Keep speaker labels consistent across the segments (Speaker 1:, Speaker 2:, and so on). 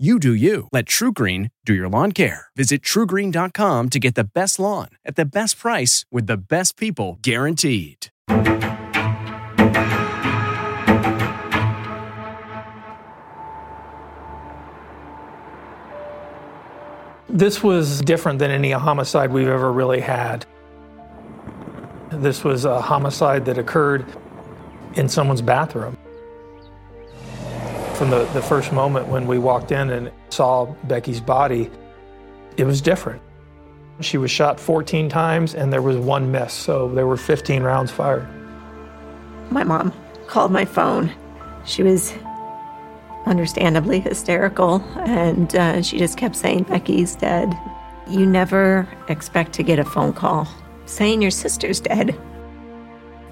Speaker 1: You do you. Let TruGreen do your lawn care. Visit trugreen.com to get the best lawn at the best price with the best people guaranteed.
Speaker 2: This was different than any homicide we've ever really had. This was a homicide that occurred in someone's bathroom. From the, the first moment when we walked in and saw Becky's body, it was different. She was shot 14 times and there was one miss, so there were 15 rounds fired.
Speaker 3: My mom called my phone. She was understandably hysterical, and uh, she just kept saying, Becky's dead. You never expect to get a phone call saying your sister's dead.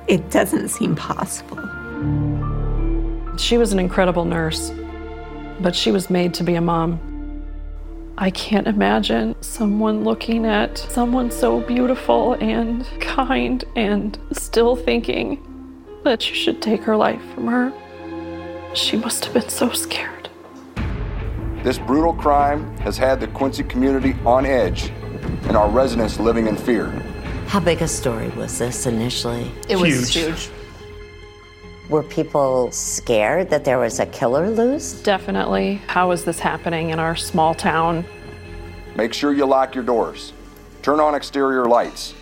Speaker 3: It doesn't seem possible.
Speaker 4: She was an incredible nurse, but she was made to be a mom. I can't imagine someone looking at someone so beautiful and kind and still thinking that you should take her life from her. She must have been so scared.
Speaker 5: This brutal crime has had the Quincy community on edge and our residents living in fear.
Speaker 6: How big a story was this initially?
Speaker 7: It was huge.
Speaker 6: Were people scared that there was a killer loose?
Speaker 4: Definitely. How is this happening in our small town?
Speaker 5: Make sure you lock your doors. Turn on exterior lights.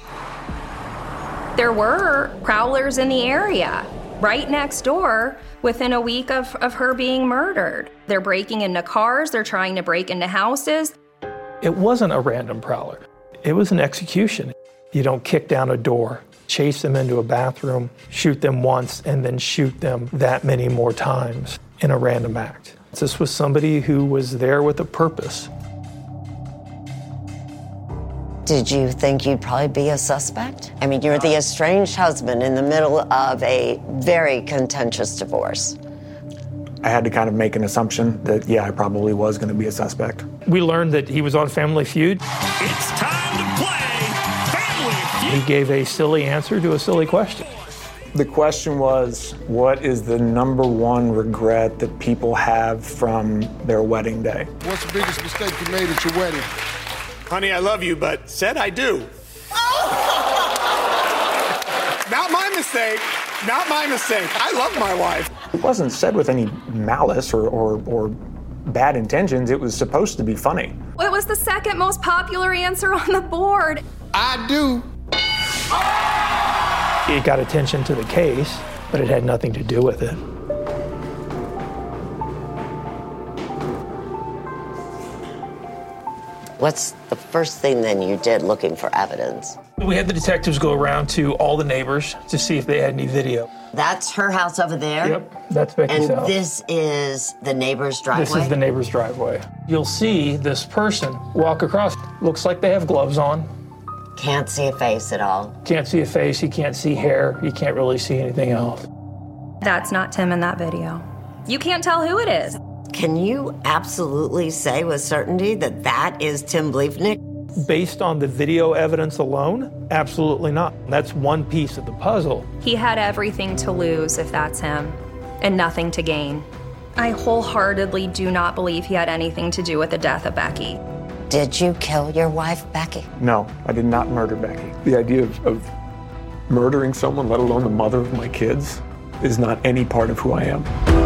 Speaker 8: There were prowlers in the area, right next door, within a week of, of her being murdered. They're breaking into cars, they're trying to break into houses.
Speaker 2: It wasn't a random prowler, it was an execution. You don't kick down a door, chase them into a bathroom, shoot them once, and then shoot them that many more times in a random act. This was somebody who was there with a purpose.
Speaker 6: Did you think you'd probably be a suspect? I mean, you're the estranged husband in the middle of a very contentious divorce.
Speaker 9: I had to kind of make an assumption that, yeah, I probably was going to be a suspect.
Speaker 2: We learned that he was on Family Feud.
Speaker 10: It's time
Speaker 2: He gave a silly answer to a silly question.
Speaker 9: The question was, what is the number one regret that people have from their wedding day?
Speaker 11: What's the biggest mistake you made at your wedding?
Speaker 10: Honey, I love you, but said I do. Not my mistake. Not my mistake. I love my wife.
Speaker 9: It wasn't said with any malice or, or, or bad intentions. It was supposed to be funny.
Speaker 8: It was the second most popular answer on the board.
Speaker 11: I do.
Speaker 2: It got attention to the case, but it had nothing to do with it.
Speaker 6: What's the first thing then you did looking for evidence?
Speaker 2: We had the detectives go around to all the neighbors to see if they had any video.
Speaker 6: That's her house over there?
Speaker 2: Yep, that's Becky's
Speaker 6: And
Speaker 2: house.
Speaker 6: this is the neighbor's driveway?
Speaker 2: This is the neighbor's driveway. You'll see this person walk across. Looks like they have gloves on.
Speaker 6: Can't see a face at all.
Speaker 2: Can't see a face, he can't see hair, he can't really see anything else.
Speaker 8: That's not Tim in that video. You can't tell who it is.
Speaker 6: Can you absolutely say with certainty that that is Tim Bliefnick?
Speaker 2: Based on the video evidence alone, absolutely not. That's one piece of the puzzle.
Speaker 8: He had everything to lose if that's him, and nothing to gain. I wholeheartedly do not believe he had anything to do with the death of Becky.
Speaker 6: Did you kill your wife, Becky?
Speaker 9: No, I did not murder Becky. The idea of, of murdering someone, let alone the mother of my kids, is not any part of who I am.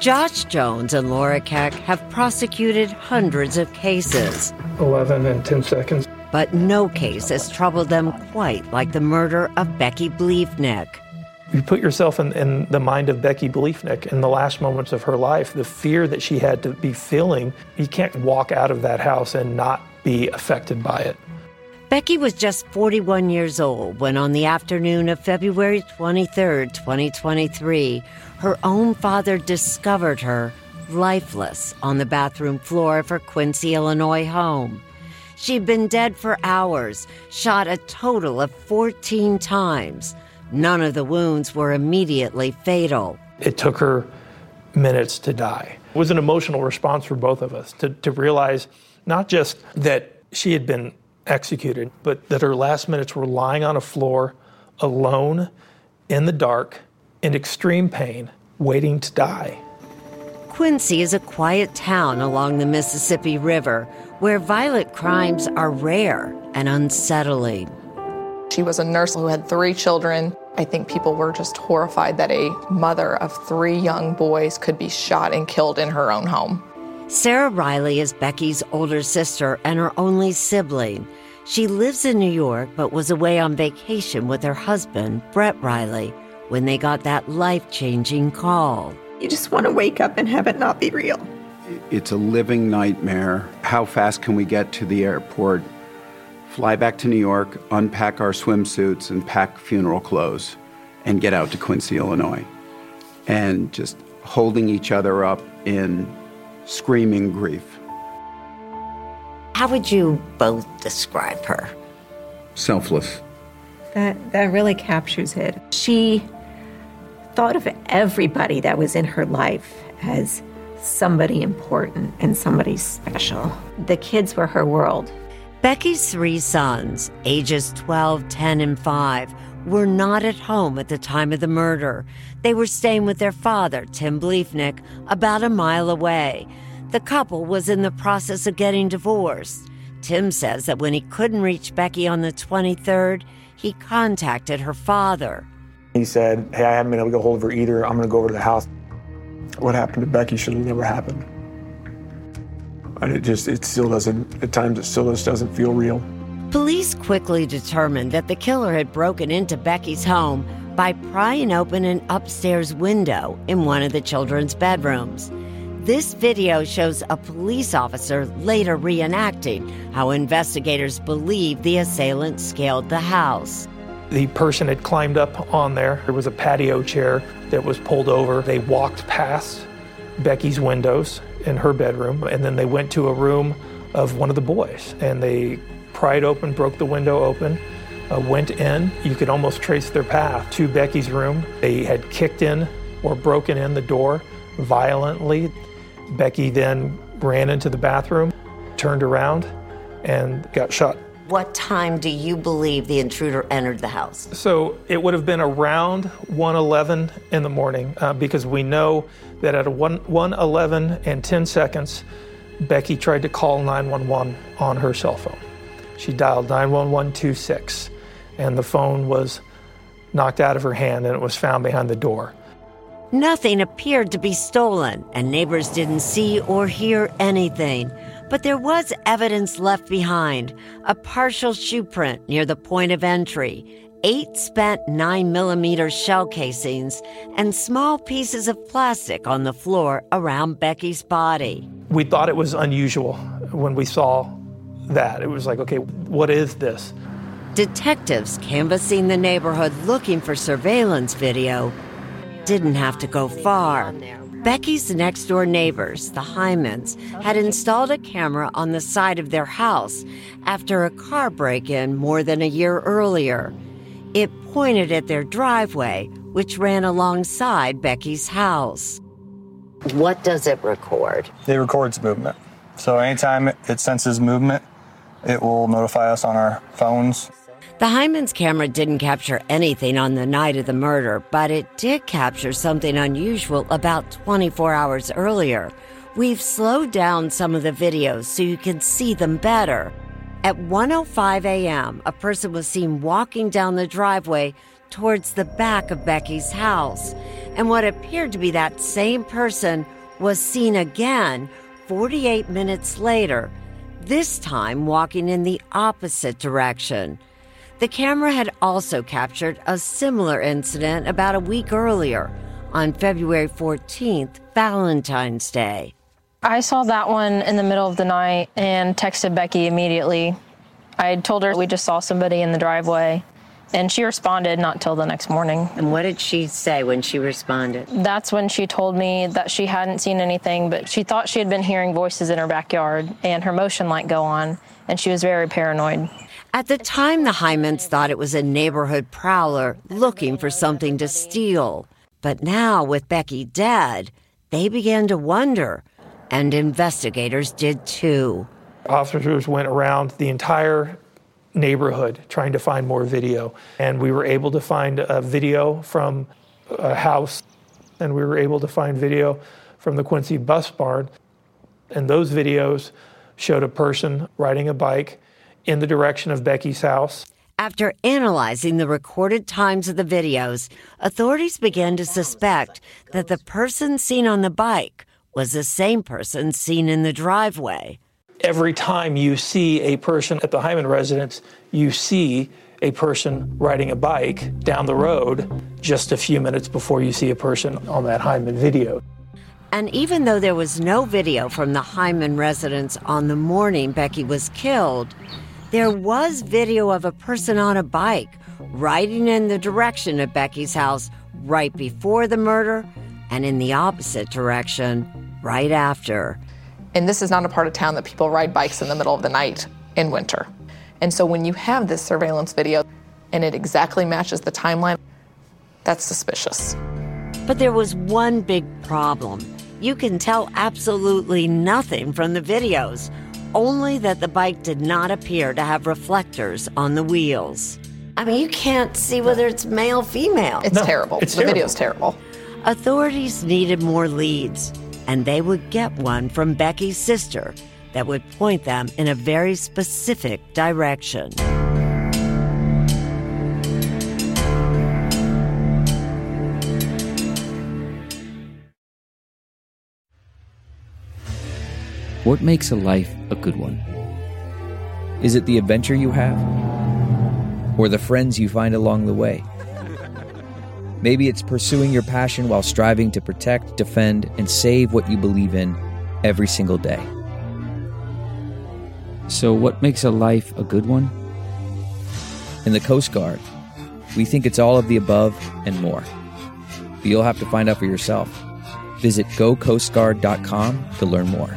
Speaker 6: Josh Jones and Laura Keck have prosecuted hundreds of cases.
Speaker 2: 11 and 10 seconds.
Speaker 6: But no case has troubled them quite like the murder of Becky Bliefnick.
Speaker 2: You put yourself in, in the mind of Becky Bliefnick in the last moments of her life, the fear that she had to be feeling, you can't walk out of that house and not be affected by it.
Speaker 6: Becky was just 41 years old when, on the afternoon of February 23, 2023, her own father discovered her lifeless on the bathroom floor of her Quincy, Illinois home. She'd been dead for hours, shot a total of 14 times. None of the wounds were immediately fatal.
Speaker 2: It took her minutes to die. It was an emotional response for both of us to, to realize not just that she had been executed, but that her last minutes were lying on a floor alone in the dark in extreme pain, waiting to die.
Speaker 6: Quincy is a quiet town along the Mississippi River where violent crimes are rare and unsettling.
Speaker 12: She was a nurse who had three children. I think people were just horrified that a mother of three young boys could be shot and killed in her own home.
Speaker 6: Sarah Riley is Becky's older sister and her only sibling. She lives in New York but was away on vacation with her husband, Brett Riley, when they got that life changing call.
Speaker 3: You just want to wake up and have it not be real.
Speaker 13: It's a living nightmare. How fast can we get to the airport, fly back to New York, unpack our swimsuits, and pack funeral clothes, and get out to Quincy, Illinois? And just holding each other up in screaming grief.
Speaker 6: How would you both describe her?
Speaker 13: Selfless.
Speaker 3: That that really captures it. She thought of everybody that was in her life as somebody important and somebody special. The kids were her world.
Speaker 6: Becky's three sons, ages 12, 10, and 5, were not at home at the time of the murder. They were staying with their father, Tim Bliefnick, about a mile away. The couple was in the process of getting divorced. Tim says that when he couldn't reach Becky on the 23rd, he contacted her father.
Speaker 9: He said, Hey, I haven't been able to get hold of her either. I'm going to go over to the house. What happened to Becky should have never happened. And it just, it still doesn't, at times, it still just doesn't feel real.
Speaker 6: Police quickly determined that the killer had broken into Becky's home by prying open an upstairs window in one of the children's bedrooms. This video shows a police officer later reenacting how investigators believe the assailant scaled the house.
Speaker 2: The person had climbed up on there. There was a patio chair that was pulled over. They walked past Becky's windows in her bedroom, and then they went to a room of one of the boys, and they pried open, broke the window open, uh, went in. You could almost trace their path to Becky's room. They had kicked in or broken in the door violently. Becky then ran into the bathroom, turned around, and got shot.
Speaker 6: What time do you believe the intruder entered the house?
Speaker 2: So it would have been around 1:11 in the morning uh, because we know that at 1 1:11 and 10 seconds, Becky tried to call 911 on her cell phone. She dialed 91126, and the phone was knocked out of her hand and it was found behind the door.
Speaker 6: Nothing appeared to be stolen, and neighbors didn't see or hear anything. But there was evidence left behind a partial shoe print near the point of entry, eight spent 9mm shell casings, and small pieces of plastic on the floor around Becky's body.
Speaker 2: We thought it was unusual when we saw that. It was like, okay, what is this?
Speaker 6: Detectives canvassing the neighborhood looking for surveillance video didn't have to go far. Becky's next door neighbors, the Hymans, had installed a camera on the side of their house after a car break in more than a year earlier. It pointed at their driveway, which ran alongside Becky's house. What does it record?
Speaker 14: It records movement. So anytime it senses movement, it will notify us on our phones.
Speaker 6: The Hymans camera didn't capture anything on the night of the murder, but it did capture something unusual about 24 hours earlier. We've slowed down some of the videos so you can see them better. At 1:05 a.m., a person was seen walking down the driveway towards the back of Becky's house, and what appeared to be that same person was seen again 48 minutes later, this time walking in the opposite direction. The camera had also captured a similar incident about a week earlier on February 14th, Valentine's Day.
Speaker 15: I saw that one in the middle of the night and texted Becky immediately. I told her we just saw somebody in the driveway, and she responded not till the next morning.
Speaker 6: And what did she say when she responded?
Speaker 15: That's when she told me that she hadn't seen anything, but she thought she had been hearing voices in her backyard and her motion light go on, and she was very paranoid.
Speaker 6: At the time, the Hymans thought it was a neighborhood prowler looking for something to steal. But now, with Becky dead, they began to wonder, and investigators did too.
Speaker 2: Officers went around the entire neighborhood trying to find more video, and we were able to find a video from a house, and we were able to find video from the Quincy bus barn. And those videos showed a person riding a bike in the direction of Becky's house.
Speaker 6: After analyzing the recorded times of the videos, authorities began to suspect that the person seen on the bike was the same person seen in the driveway.
Speaker 2: Every time you see a person at the Hyman residence, you see a person riding a bike down the road just a few minutes before you see a person on that Hyman video.
Speaker 6: And even though there was no video from the Hyman residence on the morning Becky was killed, there was video of a person on a bike riding in the direction of Becky's house right before the murder and in the opposite direction right after.
Speaker 12: And this is not a part of town that people ride bikes in the middle of the night in winter. And so when you have this surveillance video and it exactly matches the timeline, that's suspicious.
Speaker 6: But there was one big problem. You can tell absolutely nothing from the videos only that the bike did not appear to have reflectors on the wheels. I mean, you can't see whether it's male female.
Speaker 12: It's no, terrible. It's the terrible. video's terrible.
Speaker 6: Authorities needed more leads, and they would get one from Becky's sister. that would point them in a very specific direction.
Speaker 16: What makes a life a good one? Is it the adventure you have? Or the friends you find along the way? Maybe it's pursuing your passion while striving to protect, defend, and save what you believe in every single day. So, what makes a life a good one? In the Coast Guard, we think it's all of the above and more. But you'll have to find out for yourself. Visit gocoastguard.com to learn more.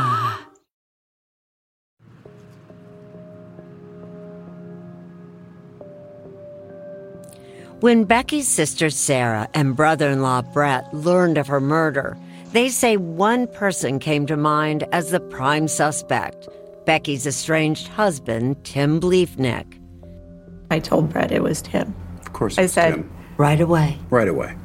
Speaker 6: When Becky's sister Sarah and brother in law Brett learned of her murder, they say one person came to mind as the prime suspect Becky's estranged husband, Tim Bliefnick.
Speaker 3: I told Brett it was Tim.
Speaker 13: Of course,
Speaker 3: I
Speaker 13: it's
Speaker 3: said,
Speaker 13: Tim.
Speaker 6: Right away.
Speaker 13: right away.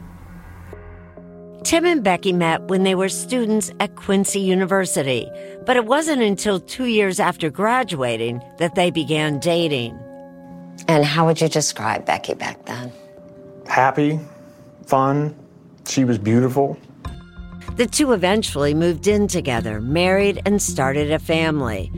Speaker 6: Tim and Becky met when they were students at Quincy University, but it wasn't until two years after graduating that they began dating.
Speaker 17: And how would you describe Becky back then?
Speaker 9: Happy, fun. She was beautiful.
Speaker 6: The two eventually moved in together, married, and started a family.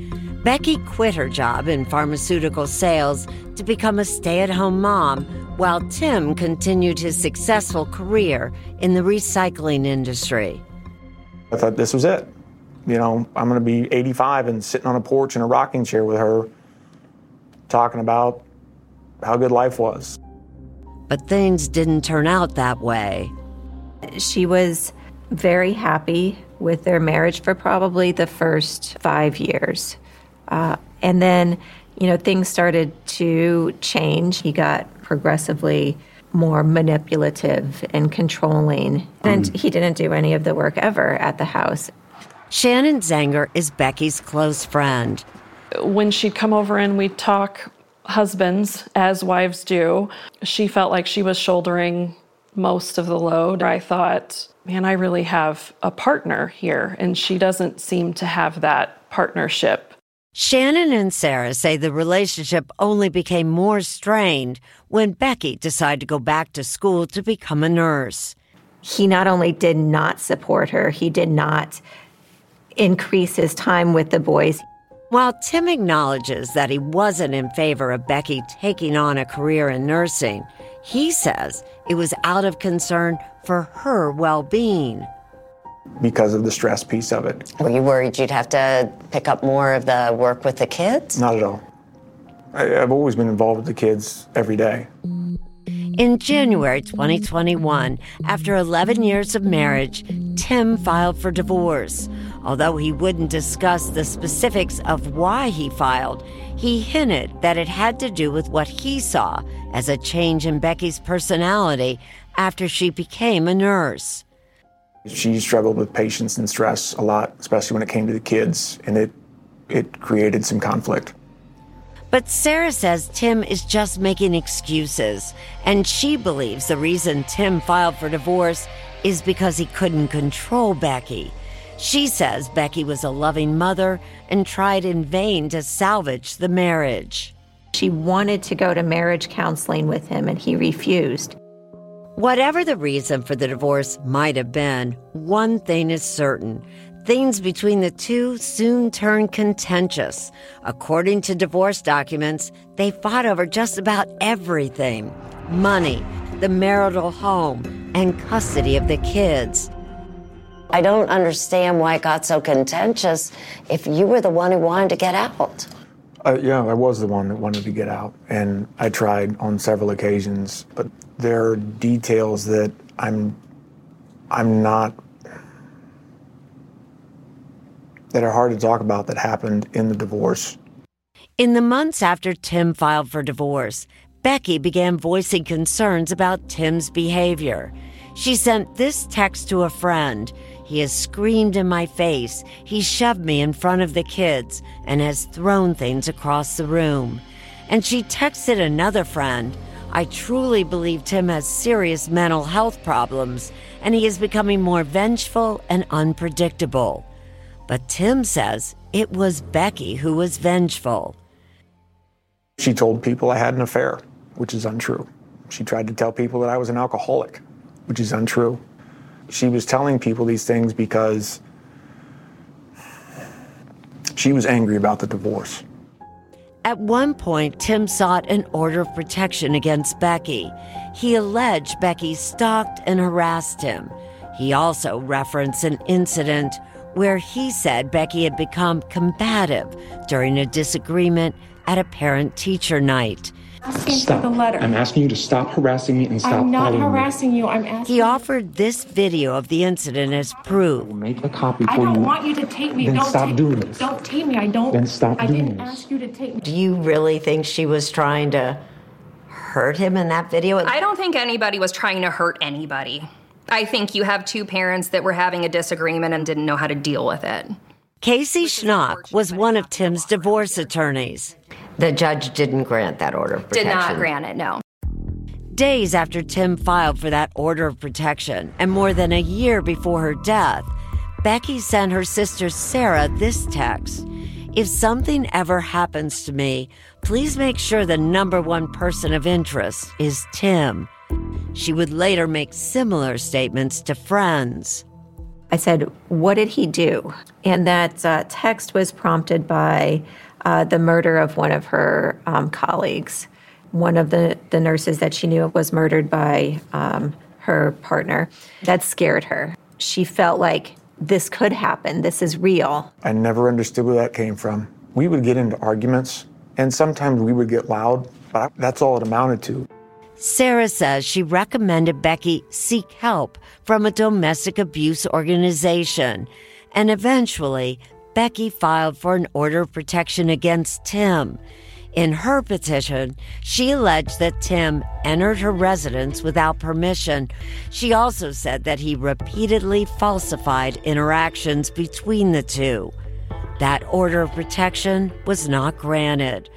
Speaker 6: Becky quit her job in pharmaceutical sales to become a stay at home mom, while Tim continued his successful career in the recycling industry.
Speaker 9: I thought this was it. You know, I'm going to be 85 and sitting on a porch in a rocking chair with her, talking about how good life was.
Speaker 6: But things didn't turn out that way.
Speaker 3: She was very happy with their marriage for probably the first five years. Uh, and then, you know, things started to change. He got progressively more manipulative and controlling. And he didn't do any of the work ever at the house.
Speaker 6: Shannon Zanger is Becky's close friend.
Speaker 4: When she'd come over and we'd talk husbands, as wives do, she felt like she was shouldering most of the load. I thought, man, I really have a partner here, and she doesn't seem to have that partnership.
Speaker 6: Shannon and Sarah say the relationship only became more strained when Becky decided to go back to school to become a nurse.
Speaker 3: He not only did not support her, he did not increase his time with the boys.
Speaker 6: While Tim acknowledges that he wasn't in favor of Becky taking on a career in nursing, he says it was out of concern for her well being.
Speaker 9: because of the stress piece of it.
Speaker 17: Were you worried you'd have to pick up more of the work with the kids?
Speaker 9: Not at all. I, I've always been involved with the kids every day.
Speaker 6: In January 2021, after 11 years of marriage, Tim filed for divorce. Although he wouldn't discuss the specifics of why he filed, he hinted that it had to do with what he saw as a change in Becky's personality after she became a nurse.
Speaker 9: She struggled with patience and stress a lot, especially when it came to the kids, and it it created some conflict.
Speaker 6: But Sarah says Tim is just making excuses, and she believes the reason Tim filed for divorce is because he couldn't control Becky. She says Becky was a loving mother and tried in vain to salvage the marriage.
Speaker 3: She wanted to go to marriage counseling with him, and he refused.
Speaker 6: Whatever the reason for the divorce might have been, one thing is certain. Things between the two soon turned contentious. According to divorce documents, they fought over just about everything money, the marital home, and custody of the kids.
Speaker 17: I don't understand why it got so contentious if you were the one who wanted to get out.
Speaker 9: Uh, yeah, I was the one that wanted to get out, and I tried on several occasions. But there are details that I'm, I'm not. that are hard to talk about that happened in the divorce.
Speaker 6: In the months after Tim filed for divorce, Becky began voicing concerns about Tim's behavior. She sent this text to a friend. He has screamed in my face. He shoved me in front of the kids and has thrown things across the room. And she texted another friend. I truly believe Tim has serious mental health problems and he is becoming more vengeful and unpredictable. But Tim says it was Becky who was vengeful.
Speaker 9: She told people I had an affair, which is untrue. She tried to tell people that I was an alcoholic, which is untrue. She was telling people these things because she was angry about the divorce.
Speaker 6: At one point, Tim sought an order of protection against Becky. He alleged Becky stalked and harassed him. He also referenced an incident where he said Becky had become combative during a disagreement at a parent teacher night.
Speaker 9: Stop.
Speaker 18: the letter.
Speaker 9: I'm asking you to stop harassing me and stop
Speaker 18: I'm not
Speaker 9: following me.
Speaker 18: harassing you. I'm asking.
Speaker 6: He offered this video of the incident as proof.
Speaker 9: Make a copy for I
Speaker 18: don't
Speaker 9: you.
Speaker 18: want you to take me.
Speaker 9: Then
Speaker 18: don't
Speaker 9: stop
Speaker 18: take,
Speaker 9: doing this.
Speaker 18: Don't take me. I don't.
Speaker 9: Then stop
Speaker 18: I
Speaker 9: doing
Speaker 18: didn't
Speaker 9: this.
Speaker 18: ask you to take me.
Speaker 3: Do you really think she was trying to hurt him in that video?
Speaker 8: I don't think anybody was trying to hurt anybody. I think you have two parents that were having a disagreement and didn't know how to deal with it.
Speaker 6: Casey Schnock was one of Tim's divorce attorneys.
Speaker 3: The judge didn't grant that order of
Speaker 8: Did not grant it, no.
Speaker 6: Days after Tim filed for that order of protection, and more than a year before her death, Becky sent her sister Sarah this text If something ever happens to me, please make sure the number one person of interest is Tim. She would later make similar statements to friends.
Speaker 3: I said, What did he do? And that uh, text was prompted by uh, the murder of one of her um, colleagues. One of the, the nurses that she knew was murdered by um, her partner. That scared her. She felt like this could happen, this is real.
Speaker 9: I never understood where that came from. We would get into arguments, and sometimes we would get loud, but I- that's all it amounted to.
Speaker 6: Sarah says she recommended Becky seek help from a domestic abuse organization. And eventually, Becky filed for an order of protection against Tim. In her petition, she alleged that Tim entered her residence without permission. She also said that he repeatedly falsified interactions between the two. That order of protection was not granted.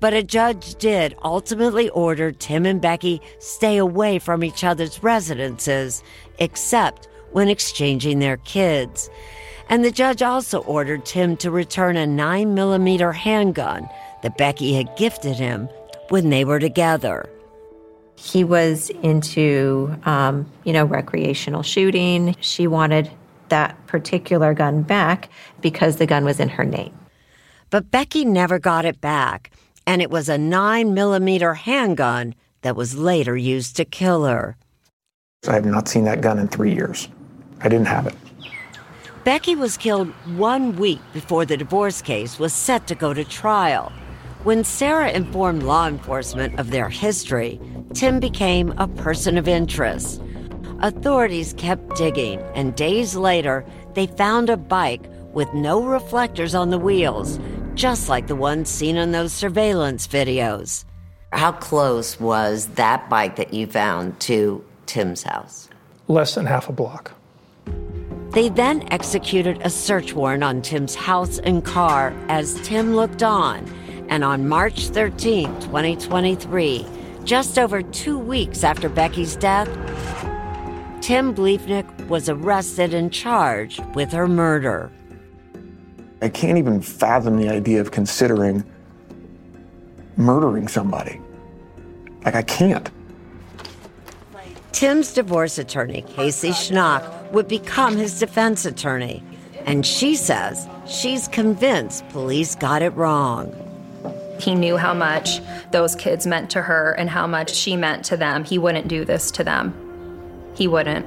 Speaker 6: But a judge did ultimately order Tim and Becky stay away from each other's residences, except when exchanging their kids. And the judge also ordered Tim to return a 9mm handgun that Becky had gifted him when they were together.
Speaker 3: He was into, um, you know, recreational shooting. She wanted that particular gun back because the gun was in her name.
Speaker 6: But Becky never got it back, and it was a 9mm handgun that was later used to kill her.
Speaker 9: I have not seen that gun in three years. I didn't have it.
Speaker 6: Becky was killed one week before the divorce case was set to go to trial. When Sarah informed law enforcement of their history, Tim became a person of interest. Authorities kept digging, and days later, they found a bike with no reflectors on the wheels, just like the ones seen in those surveillance videos.
Speaker 3: How close was that bike that you found to Tim's house?
Speaker 2: Less than half a block.
Speaker 6: They then executed a search warrant on Tim's house and car as Tim looked on. And on March 13, 2023, just over two weeks after Becky's death, Tim Bliefnick was arrested and charged with her murder.
Speaker 9: I can't even fathom the idea of considering murdering somebody. Like, I can't.
Speaker 6: Tim's divorce attorney, Casey Schnock, would become his defense attorney. And she says she's convinced police got it wrong.
Speaker 8: He knew how much those kids meant to her and how much she meant to them. He wouldn't do this to them. He wouldn't.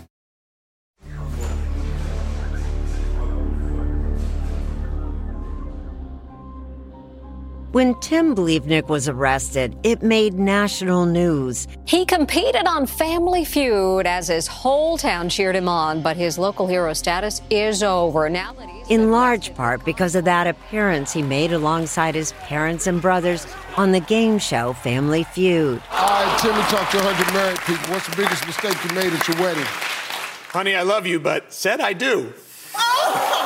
Speaker 6: When Tim Nick was arrested, it made national news.
Speaker 19: He competed on Family Feud as his whole town cheered him on, but his local hero status is over. Now that he's
Speaker 6: in large part because of that appearance he made alongside his parents and brothers on the game show Family Feud.
Speaker 11: All right, Timmy, talk to 100 married people. What's the biggest mistake you made at your wedding?
Speaker 10: Honey, I love you, but said I do. Oh!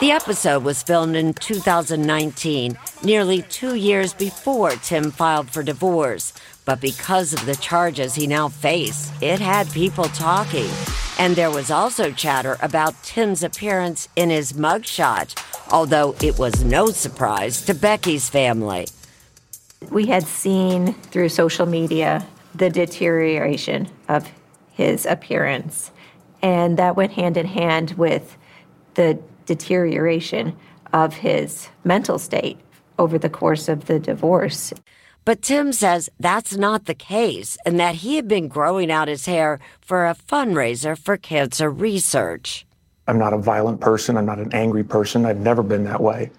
Speaker 6: The episode was filmed in 2019, nearly two years before Tim filed for divorce. But because of the charges he now faced, it had people talking. And there was also chatter about Tim's appearance in his mugshot, although it was no surprise to Becky's family.
Speaker 3: We had seen through social media the deterioration of his appearance, and that went hand in hand with the deterioration of his mental state over the course of the divorce.
Speaker 6: But Tim says that's not the case and that he had been growing out his hair for a fundraiser for cancer research.
Speaker 9: I'm not a violent person. I'm not an angry person. I've never been that way.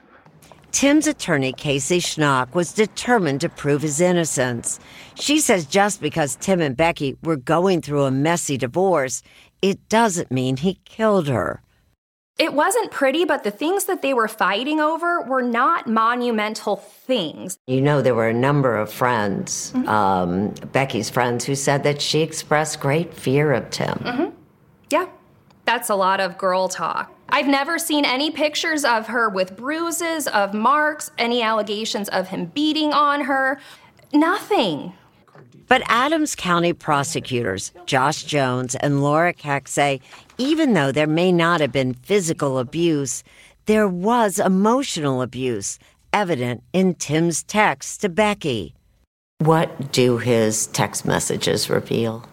Speaker 6: Tim's attorney, Casey Schnock, was determined to prove his innocence. She says just because Tim and Becky were going through a messy divorce, it doesn't mean he killed her.
Speaker 8: It wasn't pretty, but the things that they were fighting over were not monumental things.
Speaker 6: You know, there were a number of friends, mm-hmm. um, Becky's friends, who said that she expressed great fear of Tim.
Speaker 8: Mm-hmm. Yeah, that's a lot of girl talk. I've never seen any pictures of her with bruises, of marks, any allegations of him beating on her. Nothing.
Speaker 6: But Adams County prosecutors, Josh Jones and Laura Keck, say even though there may not have been physical abuse, there was emotional abuse evident in Tim's text to Becky. What do his text messages reveal?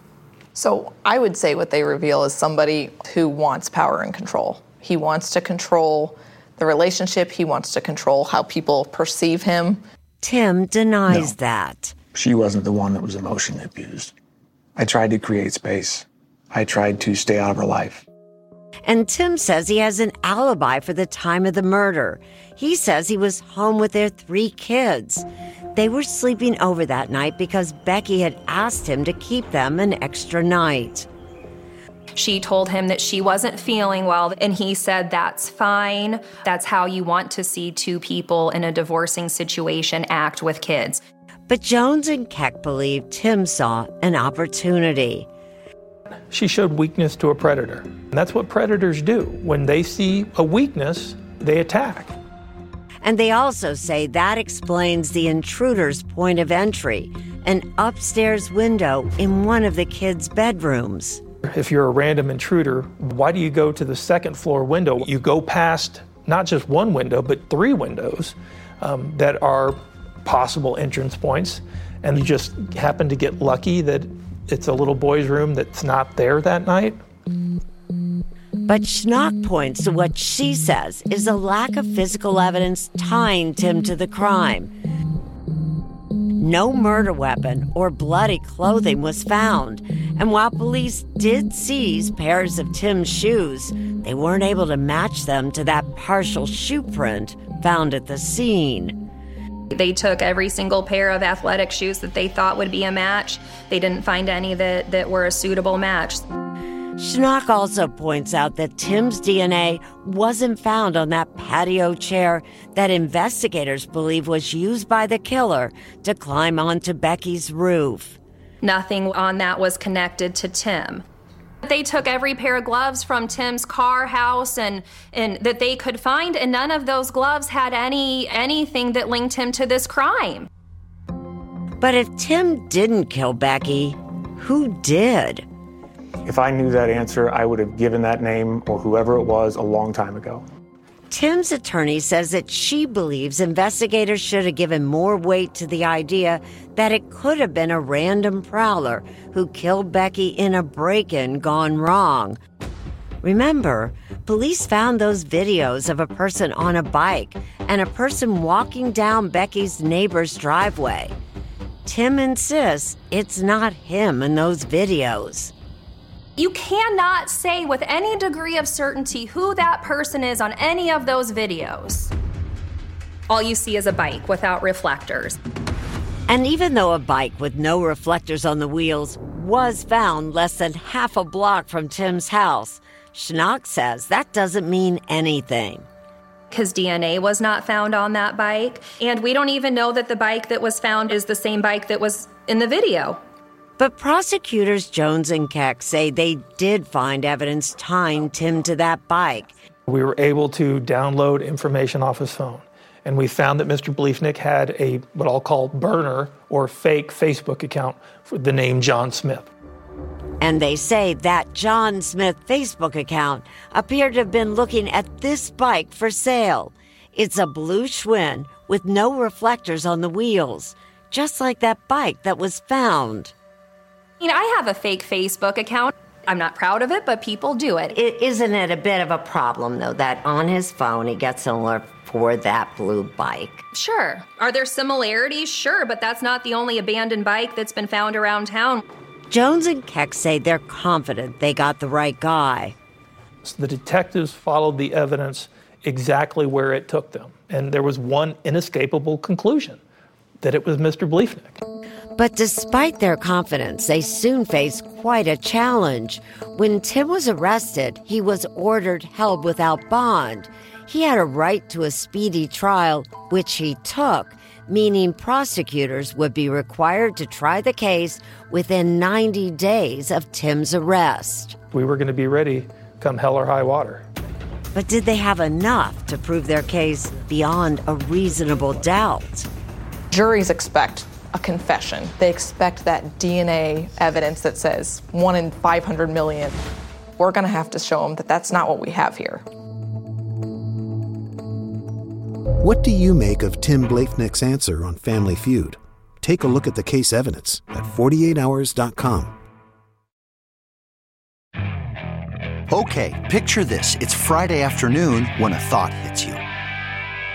Speaker 12: So I would say what they reveal is somebody who wants power and control. He wants to control the relationship, he wants to control how people perceive him.
Speaker 6: Tim denies no. that.
Speaker 9: She wasn't the one that was emotionally abused. I tried to create space. I tried to stay out of her life.
Speaker 6: And Tim says he has an alibi for the time of the murder. He says he was home with their three kids. They were sleeping over that night because Becky had asked him to keep them an extra night.
Speaker 8: She told him that she wasn't feeling well, and he said, That's fine. That's how you want to see two people in a divorcing situation act with kids.
Speaker 6: But Jones and Keck believe Tim saw an opportunity.
Speaker 2: She showed weakness to a predator. And that's what predators do. When they see a weakness, they attack.
Speaker 6: And they also say that explains the intruder's point of entry an upstairs window in one of the kids' bedrooms.
Speaker 2: If you're a random intruder, why do you go to the second floor window? You go past not just one window, but three windows um, that are possible entrance points, and you just happen to get lucky that it's a little boy's room that's not there that night.
Speaker 6: But Schnock points to what she says is a lack of physical evidence tying Tim to the crime. No murder weapon or bloody clothing was found, and while police did seize pairs of Tim's shoes, they weren't able to match them to that partial shoe print found at the scene.
Speaker 8: They took every single pair of athletic shoes that they thought would be a match. They didn't find any that, that were a suitable match.
Speaker 6: Schnock also points out that Tim's DNA wasn't found on that patio chair that investigators believe was used by the killer to climb onto Becky's roof.
Speaker 8: Nothing on that was connected to Tim. They took every pair of gloves from Tim's car, house, and, and that they could find, and none of those gloves had any anything that linked him to this crime.
Speaker 6: But if Tim didn't kill Becky, who did?
Speaker 9: If I knew that answer, I would have given that name or whoever it was a long time ago.
Speaker 6: Tim's attorney says that she believes investigators should have given more weight to the idea that it could have been a random prowler who killed Becky in a break in gone wrong. Remember, police found those videos of a person on a bike and a person walking down Becky's neighbor's driveway. Tim insists it's not him in those videos.
Speaker 8: You cannot say with any degree of certainty who that person is on any of those videos. All you see is a bike without reflectors.
Speaker 6: And even though a bike with no reflectors on the wheels was found less than half a block from Tim's house, Schnock says that doesn't mean anything.
Speaker 8: Because DNA was not found on that bike. And we don't even know that the bike that was found is the same bike that was in the video.
Speaker 6: But prosecutors Jones and Keck say they did find evidence tying Tim to that bike.
Speaker 2: We were able to download information off his phone. And we found that Mr. Bliefnick had a what I'll call burner or fake Facebook account for the name John Smith.
Speaker 6: And they say that John Smith Facebook account appeared to have been looking at this bike for sale. It's a blue Schwinn with no reflectors on the wheels, just like that bike that was found.
Speaker 8: I mean, I have a fake Facebook account. I'm not proud of it, but people do it.
Speaker 6: it isn't it a bit of a problem, though, that on his phone he gets an alert for that blue bike?
Speaker 8: Sure. Are there similarities? Sure, but that's not the only abandoned bike that's been found around town.
Speaker 6: Jones and Keck say they're confident they got the right guy.
Speaker 2: The detectives followed the evidence exactly where it took them. And there was one inescapable conclusion that it was Mr. Bliefnick.
Speaker 6: But despite their confidence, they soon faced quite a challenge. When Tim was arrested, he was ordered held without bond. He had a right to a speedy trial, which he took, meaning prosecutors would be required to try the case within 90 days of Tim's arrest.
Speaker 2: We were going to be ready come hell or high water.
Speaker 6: But did they have enough to prove their case beyond a reasonable doubt?
Speaker 12: Juries expect a confession. They expect that DNA evidence that says one in 500 million. We're going to have to show them that that's not what we have here.
Speaker 20: What do you make of Tim Bliefnick's answer on Family Feud? Take a look at the case evidence at 48hours.com.
Speaker 21: Okay, picture this. It's Friday afternoon when a thought hits you.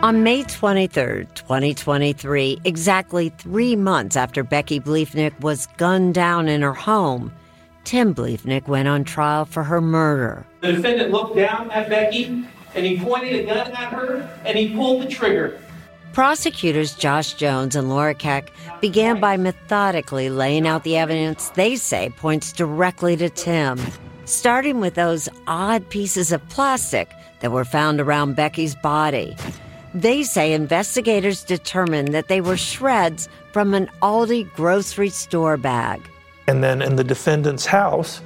Speaker 6: On May 23, 2023, exactly three months after Becky Bliefnick was gunned down in her home, Tim Bliefnick went on trial for her murder.
Speaker 2: The defendant looked down at Becky and he pointed a gun at her and he pulled the trigger.
Speaker 6: Prosecutors Josh Jones and Laura Keck began by methodically laying out the evidence they say points directly to Tim, starting with those odd pieces of plastic that were found around Becky's body. They say investigators determined that they were shreds from an Aldi grocery store bag.
Speaker 2: And then in the defendant's house,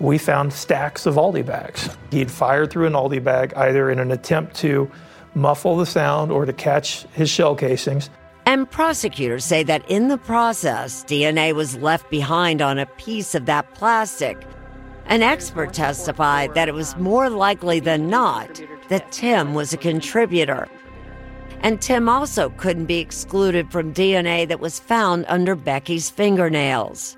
Speaker 2: we found stacks of Aldi bags. He'd fired through an Aldi bag either in an attempt to muffle the sound or to catch his shell casings.
Speaker 6: And prosecutors say that in the process, DNA was left behind on a piece of that plastic. An expert testified that it was more likely than not that Tim was a contributor. And Tim also couldn't be excluded from DNA that was found under Becky's fingernails.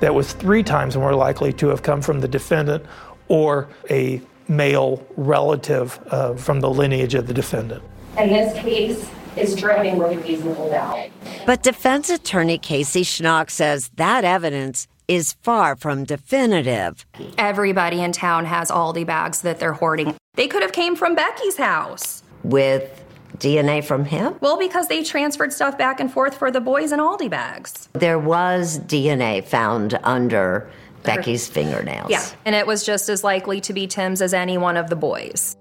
Speaker 2: That was three times more likely to have come from the defendant or a male relative uh, from the lineage of the defendant.
Speaker 22: And this case is driving with reasonable doubt.
Speaker 6: But defense attorney Casey Schnock says that evidence is far from definitive.
Speaker 8: Everybody in town has Aldi bags that they're hoarding. They could have came from Becky's house.
Speaker 6: With DNA from him?
Speaker 8: Well, because they transferred stuff back and forth for the boys in Aldi bags.
Speaker 6: There was DNA found under Becky's fingernails.
Speaker 8: Yeah, and it was just as likely to be Tim's as any one of the boys.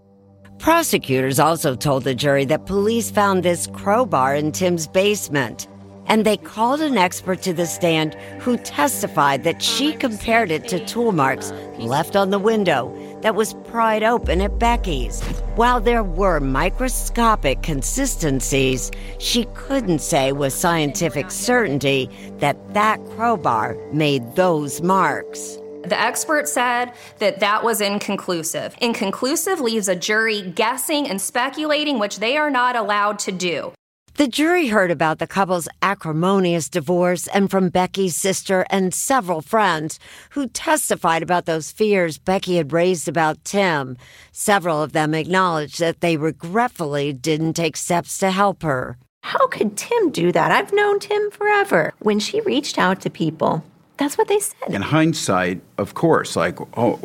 Speaker 6: Prosecutors also told the jury that police found this crowbar in Tim's basement. And they called an expert to the stand who testified that she compared it to tool marks left on the window that was pried open at Becky's. While there were microscopic consistencies, she couldn't say with scientific certainty that that crowbar made those marks.
Speaker 8: The expert said that that was inconclusive. Inconclusive leaves a jury guessing and speculating, which they are not allowed to do.
Speaker 6: The jury heard about the couple's acrimonious divorce and from Becky's sister and several friends who testified about those fears Becky had raised about Tim. Several of them acknowledged that they regretfully didn't take steps to help her.
Speaker 3: How could Tim do that? I've known Tim forever. When she reached out to people, that's what they said.
Speaker 13: In hindsight, of course, like, oh,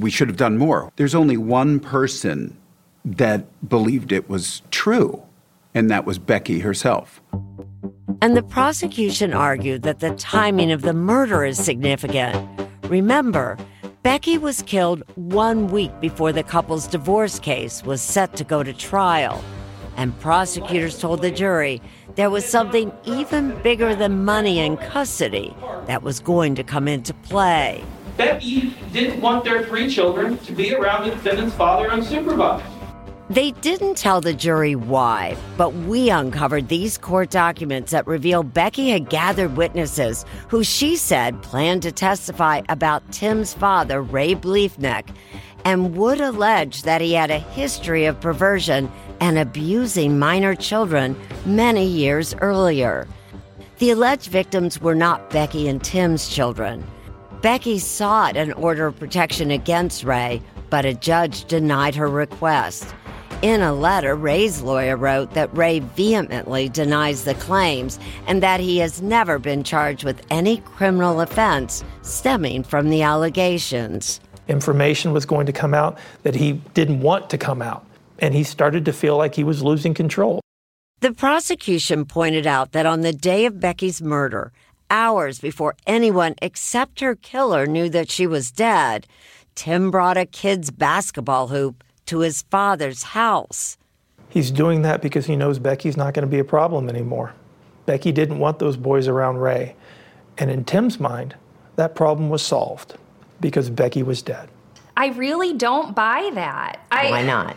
Speaker 13: we should have done more. There's only one person that believed it was true and that was Becky herself.
Speaker 6: And the prosecution argued that the timing of the murder is significant. Remember, Becky was killed one week before the couple's divorce case was set to go to trial. And prosecutors told the jury there was something even bigger than money and custody that was going to come into play.
Speaker 23: Becky didn't want their three children to be around the defendant's father unsupervised.
Speaker 6: They didn't tell the jury why, but we uncovered these court documents that reveal Becky had gathered witnesses who she said planned to testify about Tim's father, Ray Bliefnick, and would allege that he had a history of perversion and abusing minor children many years earlier. The alleged victims were not Becky and Tim's children. Becky sought an order of protection against Ray, but a judge denied her request. In a letter, Ray's lawyer wrote that Ray vehemently denies the claims and that he has never been charged with any criminal offense stemming from the allegations.
Speaker 2: Information was going to come out that he didn't want to come out, and he started to feel like he was losing control.
Speaker 6: The prosecution pointed out that on the day of Becky's murder, hours before anyone except her killer knew that she was dead, Tim brought a kid's basketball hoop to his father's house.
Speaker 2: He's doing that because he knows Becky's not going to be a problem anymore. Becky didn't want those boys around Ray. And in Tim's mind, that problem was solved because Becky was dead.
Speaker 8: I really don't buy that. I,
Speaker 6: Why not?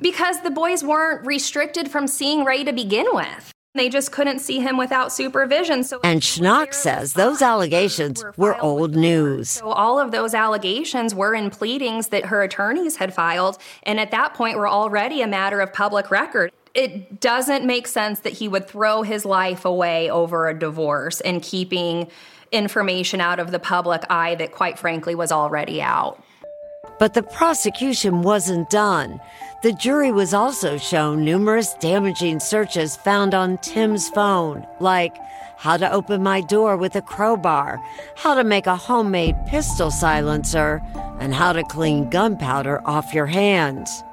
Speaker 8: Because the boys weren't restricted from seeing Ray to begin with. They just couldn't see him without supervision. So
Speaker 6: and Schnock says those allegations were old news.
Speaker 8: So all of those allegations were in pleadings that her attorneys had filed, and at that point were already a matter of public record. It doesn't make sense that he would throw his life away over a divorce and keeping information out of the public eye that, quite frankly, was already out.
Speaker 6: But the prosecution wasn't done. The jury was also shown numerous damaging searches found on Tim's phone, like how to open my door with a crowbar, how to make a homemade pistol silencer, and how to clean gunpowder off your hands.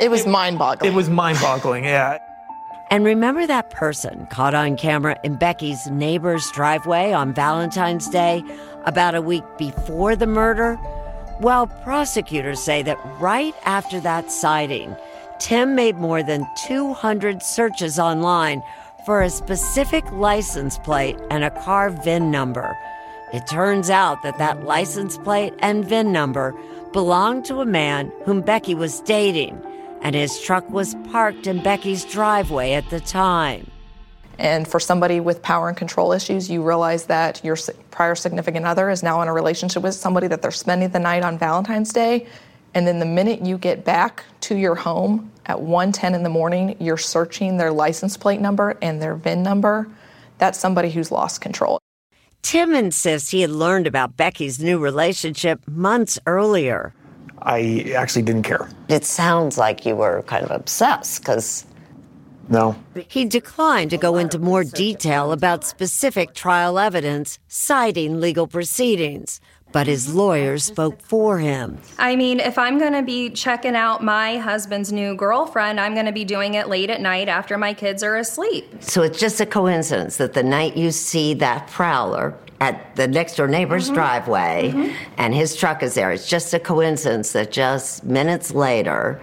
Speaker 12: It was mind boggling.
Speaker 2: It was mind boggling, yeah.
Speaker 6: And remember that person caught on camera in Becky's neighbor's driveway on Valentine's Day about a week before the murder? Well, prosecutors say that right after that sighting, Tim made more than 200 searches online for a specific license plate and a car VIN number. It turns out that that license plate and VIN number belonged to a man whom Becky was dating, and his truck was parked in Becky's driveway at the time.
Speaker 12: And for somebody with power and control issues, you realize that your prior significant other is now in a relationship with somebody that they're spending the night on Valentine's Day. And then the minute you get back to your home at 1:10 in the morning, you're searching their license plate number and their VIN number. That's somebody who's lost control.
Speaker 6: Tim insists he had learned about Becky's new relationship months earlier.
Speaker 9: I actually didn't care.
Speaker 17: It sounds like you were kind of obsessed because
Speaker 9: No.
Speaker 6: He declined to go into more detail about specific trial evidence citing legal proceedings, but his lawyers spoke for him.
Speaker 8: I mean, if I'm going to be checking out my husband's new girlfriend, I'm going to be doing it late at night after my kids are asleep.
Speaker 17: So it's just a coincidence that the night you see that prowler at the next door neighbor's mm-hmm. driveway mm-hmm. and his truck is there, it's just a coincidence that just minutes later,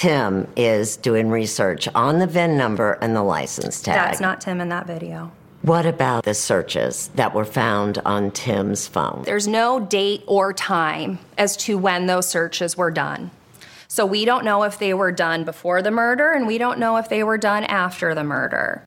Speaker 17: Tim is doing research on the VIN number and the license tag.
Speaker 8: That's not Tim in that video.
Speaker 17: What about the searches that were found on Tim's phone?
Speaker 8: There's no date or time as to when those searches were done. So we don't know if they were done before the murder and we don't know if they were done after the murder.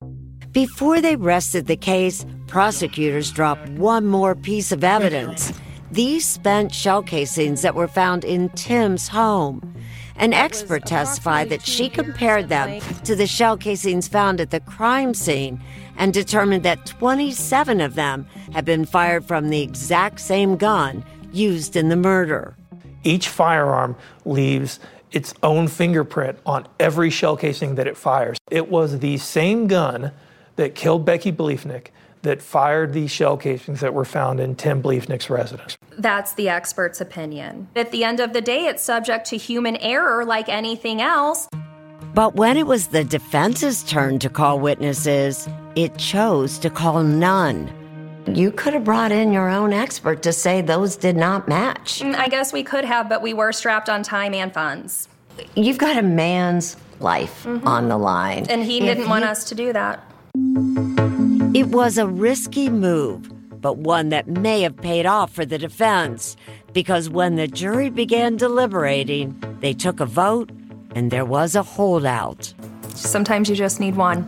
Speaker 6: Before they rested the case, prosecutors dropped one more piece of evidence these spent shell casings that were found in Tim's home. An expert testified that she compared them to the shell casings found at the crime scene and determined that 27 of them had been fired from the exact same gun used in the murder.
Speaker 2: Each firearm leaves its own fingerprint on every shell casing that it fires. It was the same gun that killed Becky Bliefnick that fired the shell casings that were found in Tim Bliefnick's residence.
Speaker 8: That's the expert's opinion. At the end of the day, it's subject to human error like anything else.
Speaker 6: But when it was the defense's turn to call witnesses, it chose to call none.
Speaker 17: You could have brought in your own expert to say those did not match.
Speaker 8: Mm, I guess we could have, but we were strapped on time and funds.
Speaker 17: You've got a man's life on the line.
Speaker 8: And he
Speaker 17: If
Speaker 8: didn't want us to do that.
Speaker 6: It was a risky move, but one that may have paid off for the defense because when the jury began deliberating, they took a vote and there was a holdout.
Speaker 8: Sometimes you just need one.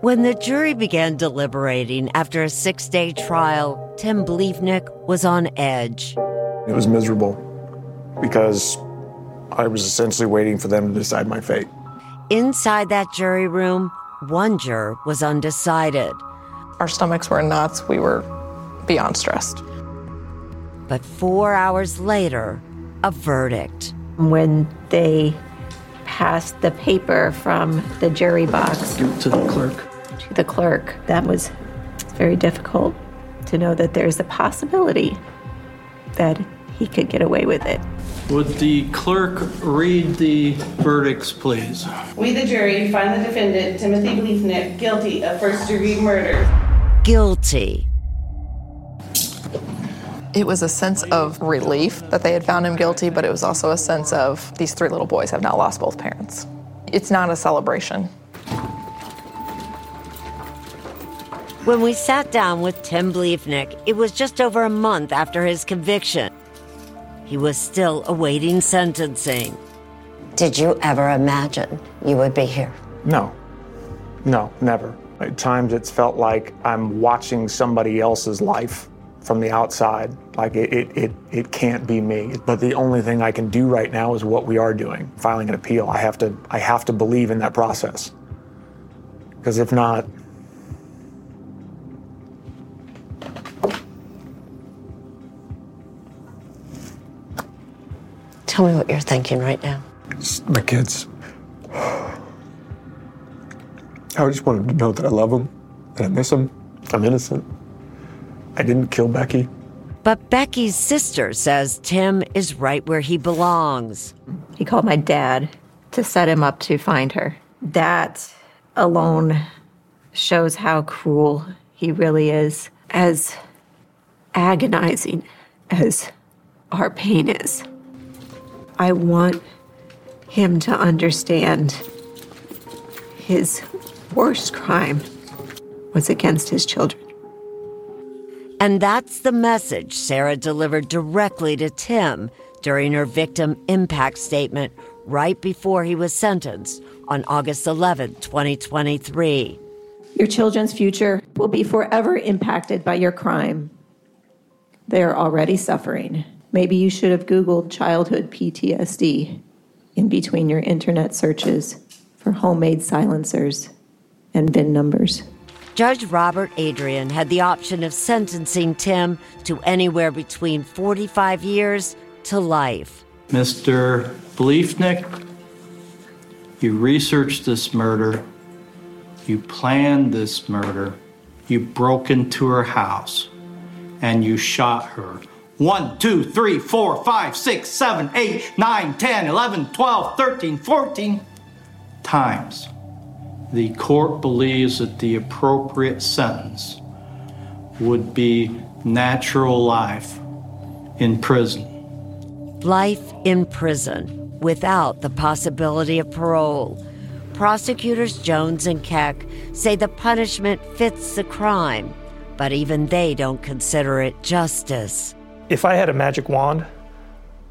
Speaker 6: When the jury began deliberating after a six day trial, Tim Bliefnick was on edge.
Speaker 9: It was miserable because I was essentially waiting for them to decide my fate.
Speaker 6: Inside that jury room, one juror was undecided.
Speaker 12: Our stomachs were in knots. We were beyond stressed.
Speaker 6: But four hours later, a verdict.
Speaker 3: When they passed the paper from the jury box
Speaker 2: To the clerk.
Speaker 3: To the clerk, that was very difficult to know that there's a possibility that he could get away with it.
Speaker 24: Would the clerk read the verdicts, please?
Speaker 25: We, the jury, find the defendant, Timothy Bliefnick, guilty of first degree murder.
Speaker 6: Guilty.
Speaker 12: It was a sense of relief that they had found him guilty, but it was also a sense of these three little boys have now lost both parents. It's not a celebration.
Speaker 6: When we sat down with Tim Bliefnick, it was just over a month after his conviction. He was still awaiting sentencing.
Speaker 17: Did you ever imagine you would be here?
Speaker 9: No. No, never. At times it's felt like I'm watching somebody else's life from the outside. Like it, it, it, it can't be me. But the only thing I can do right now is what we are doing, filing an appeal. I have to I have to believe in that process. Because if not,
Speaker 17: Tell me what you're thinking right now.
Speaker 9: it's my kids. I just want them to know that I love them that I miss them. I'm innocent. I didn't kill Becky.
Speaker 6: But Becky's sister says Tim is right where he belongs.
Speaker 3: He called my dad to set him up to find her. That alone shows how cruel he really is, as agonizing as our pain is. I want him to understand his worst crime was against his children.
Speaker 6: And that's the message Sarah delivered directly to Tim during her victim impact statement right before he was sentenced on August 11, 2023.
Speaker 3: Your children's future will be forever impacted by your crime. They are already suffering. Maybe you should have Googled childhood PTSD in between your internet searches for homemade silencers and VIN numbers.
Speaker 6: Judge Robert Adrian had the option of sentencing Tim to anywhere between 45 years to life.
Speaker 24: Mr. Bliefnick, you researched this murder. You planned this murder. You broke into her house and you shot her. 1, 2, 3, 4, 5, 6, 7, 8, 9, 10, 11, 12, 13, 14 times. The court believes that the appropriate sentence would be natural life in prison.
Speaker 6: Life in prison without the possibility of parole. Prosecutors Jones and Keck say the punishment fits the crime, but even they don't consider it justice.
Speaker 2: If I had a magic wand,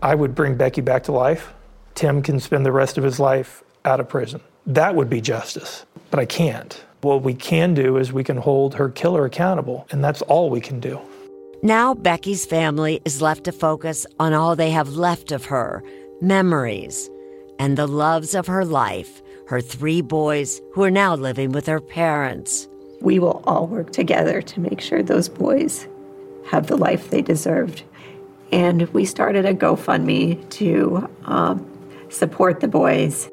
Speaker 2: I would bring Becky back to life. Tim can spend the rest of his life out of prison. That would be justice, but I can't. What we can do is we can hold her killer accountable, and that's all we can do.
Speaker 6: Now Becky's family is left to focus on all they have left of her memories and the loves of her life, her three boys who are now living with her parents.
Speaker 3: We will all work together to make sure those boys have the life they deserved. And we started a GoFundMe to um, support the boys.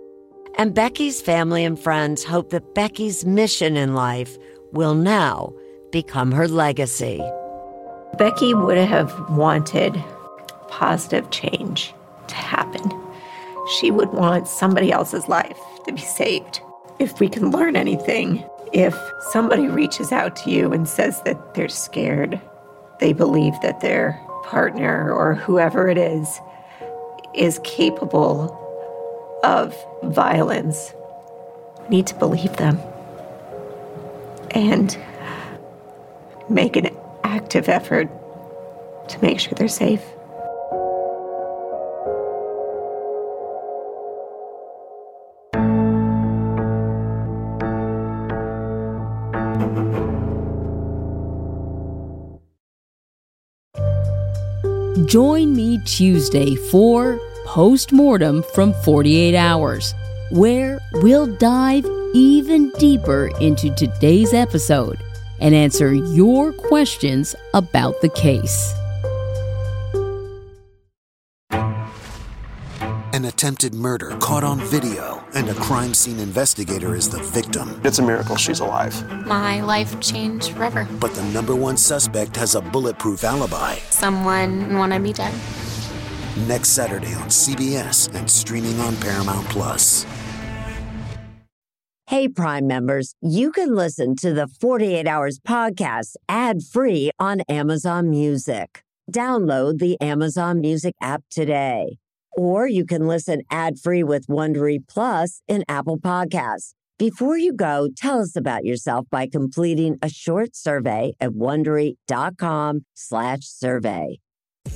Speaker 6: And Becky's family and friends hope that Becky's mission in life will now become her legacy.
Speaker 3: Becky would have wanted positive change to happen. She would want somebody else's life to be saved. If we can learn anything, if somebody reaches out to you and says that they're scared, they believe that their partner or whoever it is is capable of violence, need to believe them and make an active effort to make sure they're safe.
Speaker 26: Join me Tuesday for Postmortem from 48 Hours, where we'll dive even deeper into today's episode and answer your questions about the case.
Speaker 20: An attempted murder caught on video, and a crime scene investigator is the victim.
Speaker 9: It's a miracle she's alive.
Speaker 27: My life changed forever.
Speaker 20: But the number one suspect has a bulletproof alibi.
Speaker 27: Someone wanted me dead.
Speaker 20: Next Saturday on CBS and streaming on Paramount Plus.
Speaker 6: Hey, Prime members, you can listen to the 48 Hours podcast ad free on Amazon Music. Download the Amazon Music app today. Or you can listen ad-free with Wondery Plus in Apple Podcasts. Before you go, tell us about yourself by completing a short survey at wondery.com/survey.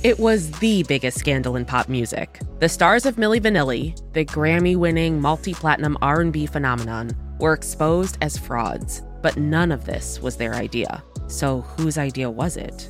Speaker 28: It was the biggest scandal in pop music. The stars of Milli Vanilli, the Grammy-winning multi-platinum R&B phenomenon, were exposed as frauds. But none of this was their idea. So whose idea was it?